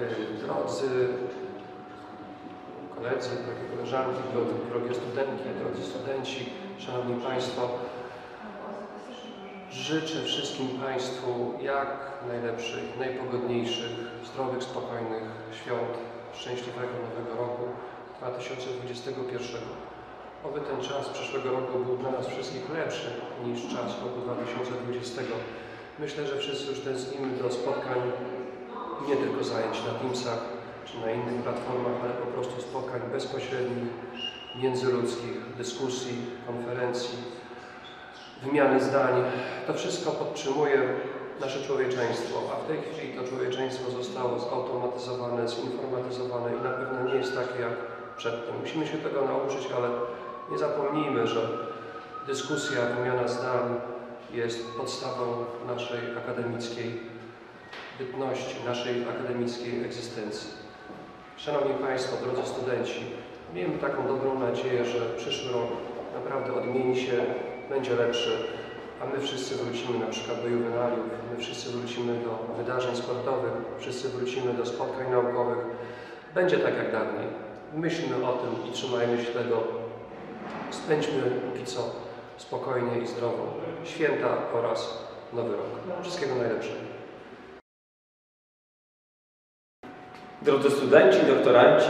Y, Drodzy koledzy, drogie koleżanki, drogie studentki, drodzy studenci, Szanowni Państwo, życzę wszystkim Państwu jak najlepszych, najpogodniejszych, zdrowych, spokojnych świąt, szczęśliwego Nowego Roku 2021. Oby ten czas przyszłego roku był dla nas wszystkich lepszy niż czas roku 2020. Myślę, że wszyscy już tęsknimy do spotkań, nie tylko zajęć na Teamsach czy na innych platformach, ale po prostu spotkań bezpośrednich, międzyludzkich, dyskusji, konferencji, wymiany zdań. To wszystko podtrzymuje nasze człowieczeństwo, a w tej chwili to człowieczeństwo zostało zautomatyzowane, zinformatyzowane i na pewno nie jest takie jak przedtem. Musimy się tego nauczyć, ale nie zapomnijmy, że dyskusja, wymiana zdań jest podstawą naszej akademickiej bytności, naszej akademickiej egzystencji. Szanowni Państwo, drodzy studenci, miejmy taką dobrą nadzieję, że przyszły rok naprawdę odmieni się, będzie lepszy, a my wszyscy wrócimy na przykład do juwenaliów, my wszyscy wrócimy do wydarzeń sportowych, wszyscy wrócimy do spotkań naukowych. Będzie tak jak dawniej. Myślmy o tym i trzymajmy się tego. Spędźmy póki co spokojnie i zdrowo święta oraz Nowy Rok. Wszystkiego najlepszego. Drodzy studenci, doktoranci,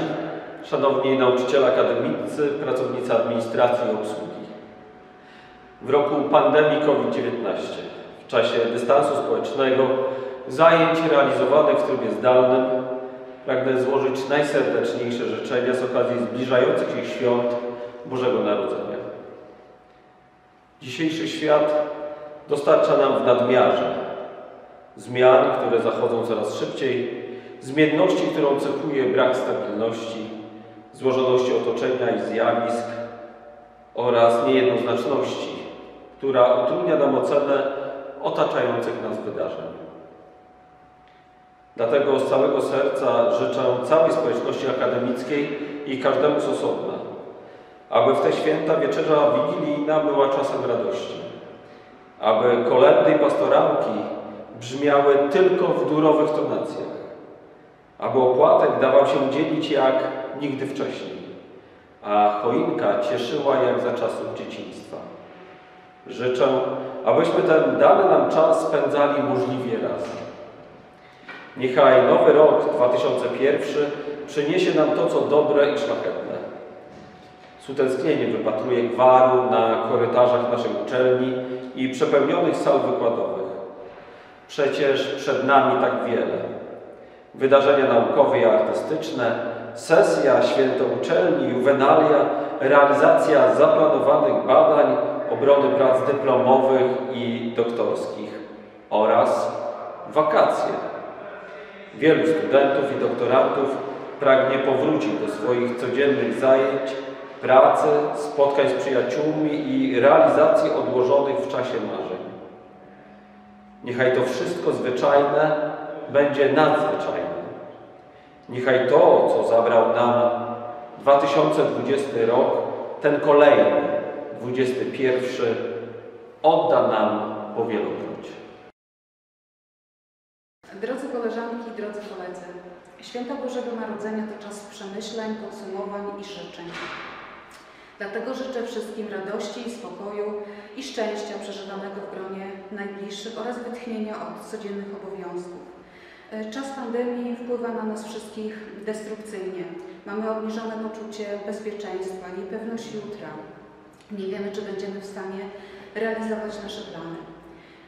szanowni nauczyciele akademicy, pracownicy administracji i obsługi. W roku pandemii COVID-19, w czasie dystansu społecznego, zajęć realizowanych w trybie zdalnym, pragnę złożyć najserdeczniejsze życzenia z okazji zbliżających się świąt Bożego Narodzenia. Dzisiejszy świat dostarcza nam w nadmiarze zmian, które zachodzą coraz szybciej, zmienności, którą cechuje brak stabilności, złożoności otoczenia i zjawisk oraz niejednoznaczności, która utrudnia nam ocenę otaczających nas wydarzeń. Dlatego z całego serca życzę całej społeczności akademickiej i każdemu z osobna, aby w te święta wieczerza wigilijna była czasem radości, aby kolendy i pastorałki brzmiały tylko w durowych tonacjach, aby opłatek dawał się dzielić jak nigdy wcześniej, a choinka cieszyła jak za czasów dzieciństwa. Życzę, abyśmy ten dany nam czas spędzali możliwie razem. Niechaj nowy rok 2001 przyniesie nam to, co dobre i szlachetne. Z utęsknieniem wypatruję gwaru na korytarzach naszej uczelni i przepełnionych sal wykładowych. Przecież przed nami tak wiele. Wydarzenia naukowe i artystyczne, sesja święto uczelni, juwenalia, realizacja zaplanowanych badań, obrony prac dyplomowych i doktorskich oraz wakacje. Wielu studentów i doktorantów pragnie powrócić do swoich codziennych zajęć, pracy, spotkań z przyjaciółmi i realizacji odłożonych w czasie marzeń. Niechaj to wszystko zwyczajne będzie nadzwyczajne. Niechaj to, co zabrał nam 2020 rok, ten kolejny, 21, odda nam powielokroć. Drodzy koleżanki drodzy koledzy, Święta Bożego Narodzenia to czas przemyśleń, podsumowań i życzeń. Dlatego życzę wszystkim radości, spokoju i szczęścia przeżywanego w gronie najbliższych oraz wytchnienia od codziennych obowiązków. E, Czas pandemii wpływa na nas wszystkich destrukcyjnie. Mamy obniżone poczucie bezpieczeństwa, niepewność jutra. Nie wiemy, czy będziemy w stanie realizować nasze plany.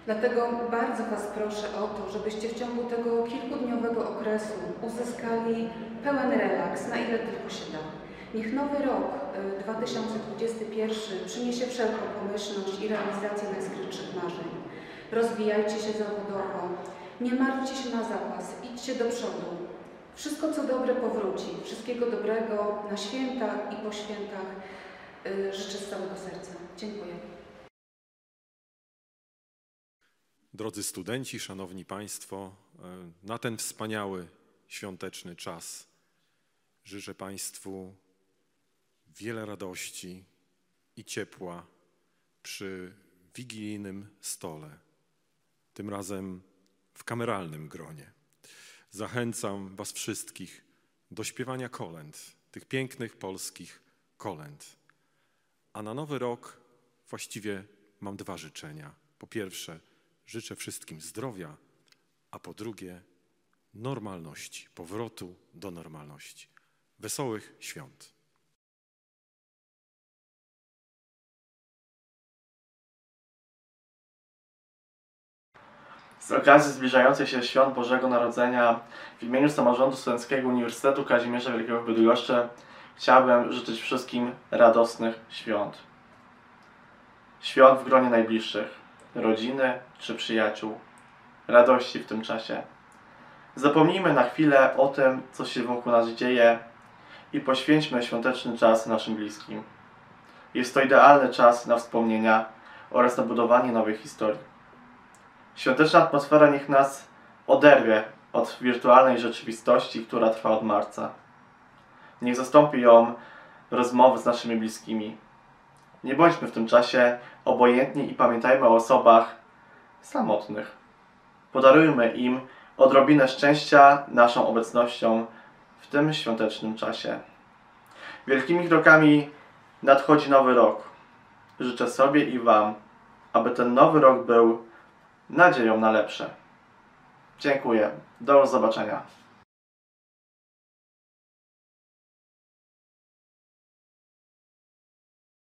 Dlatego bardzo Was proszę o to, żebyście w ciągu tego kilkudniowego okresu uzyskali pełen relaks, na ile tylko się da. Niech nowy rok y, 2021 przyniesie wszelką pomyślność i realizację najskrytszych marzeń. Rozwijajcie się zawodowo, nie martwcie się na zapas, idźcie do przodu. Wszystko, co dobre, powróci. Wszystkiego dobrego na święta i po świętach y, życzę z całego serca. Dziękuję. Drodzy studenci, szanowni państwo, e, na ten wspaniały świąteczny czas życzę państwu wiele radości i ciepła przy wigilijnym stole, tym razem w kameralnym gronie. zachęcam Was wszystkich do śpiewania kolęd, tych pięknych polskich kolęd. A na nowy rok właściwie mam dwa życzenia. Po pierwsze, życzę wszystkim zdrowia, a po drugie, normalności, powrotu do normalności. Wesołych świąt. Z okazji zbliżających się świąt Bożego Narodzenia w imieniu Samorządu Studenckiego Uniwersytetu Kazimierza Wielkiego w Bydgoszczy chciałbym życzyć wszystkim radosnych świąt. Świąt w gronie najbliższych, rodziny czy przyjaciół, radości w tym czasie. Zapomnijmy na chwilę o tym, co się wokół nas dzieje i poświęćmy świąteczny czas naszym bliskim. Jest to idealny czas na wspomnienia oraz na budowanie nowej historii. Świąteczna atmosfera niech nas oderwie od wirtualnej rzeczywistości, która trwa od marca. Niech zastąpi ją rozmowy z naszymi bliskimi. Nie bądźmy w tym czasie obojętni i pamiętajmy o osobach samotnych. Podarujmy im odrobinę szczęścia naszą obecnością w tym świątecznym czasie. Wielkimi krokami nadchodzi nowy rok. Życzę sobie i Wam, aby ten nowy rok był nadzieją na lepsze. Dziękuję. Do zobaczenia.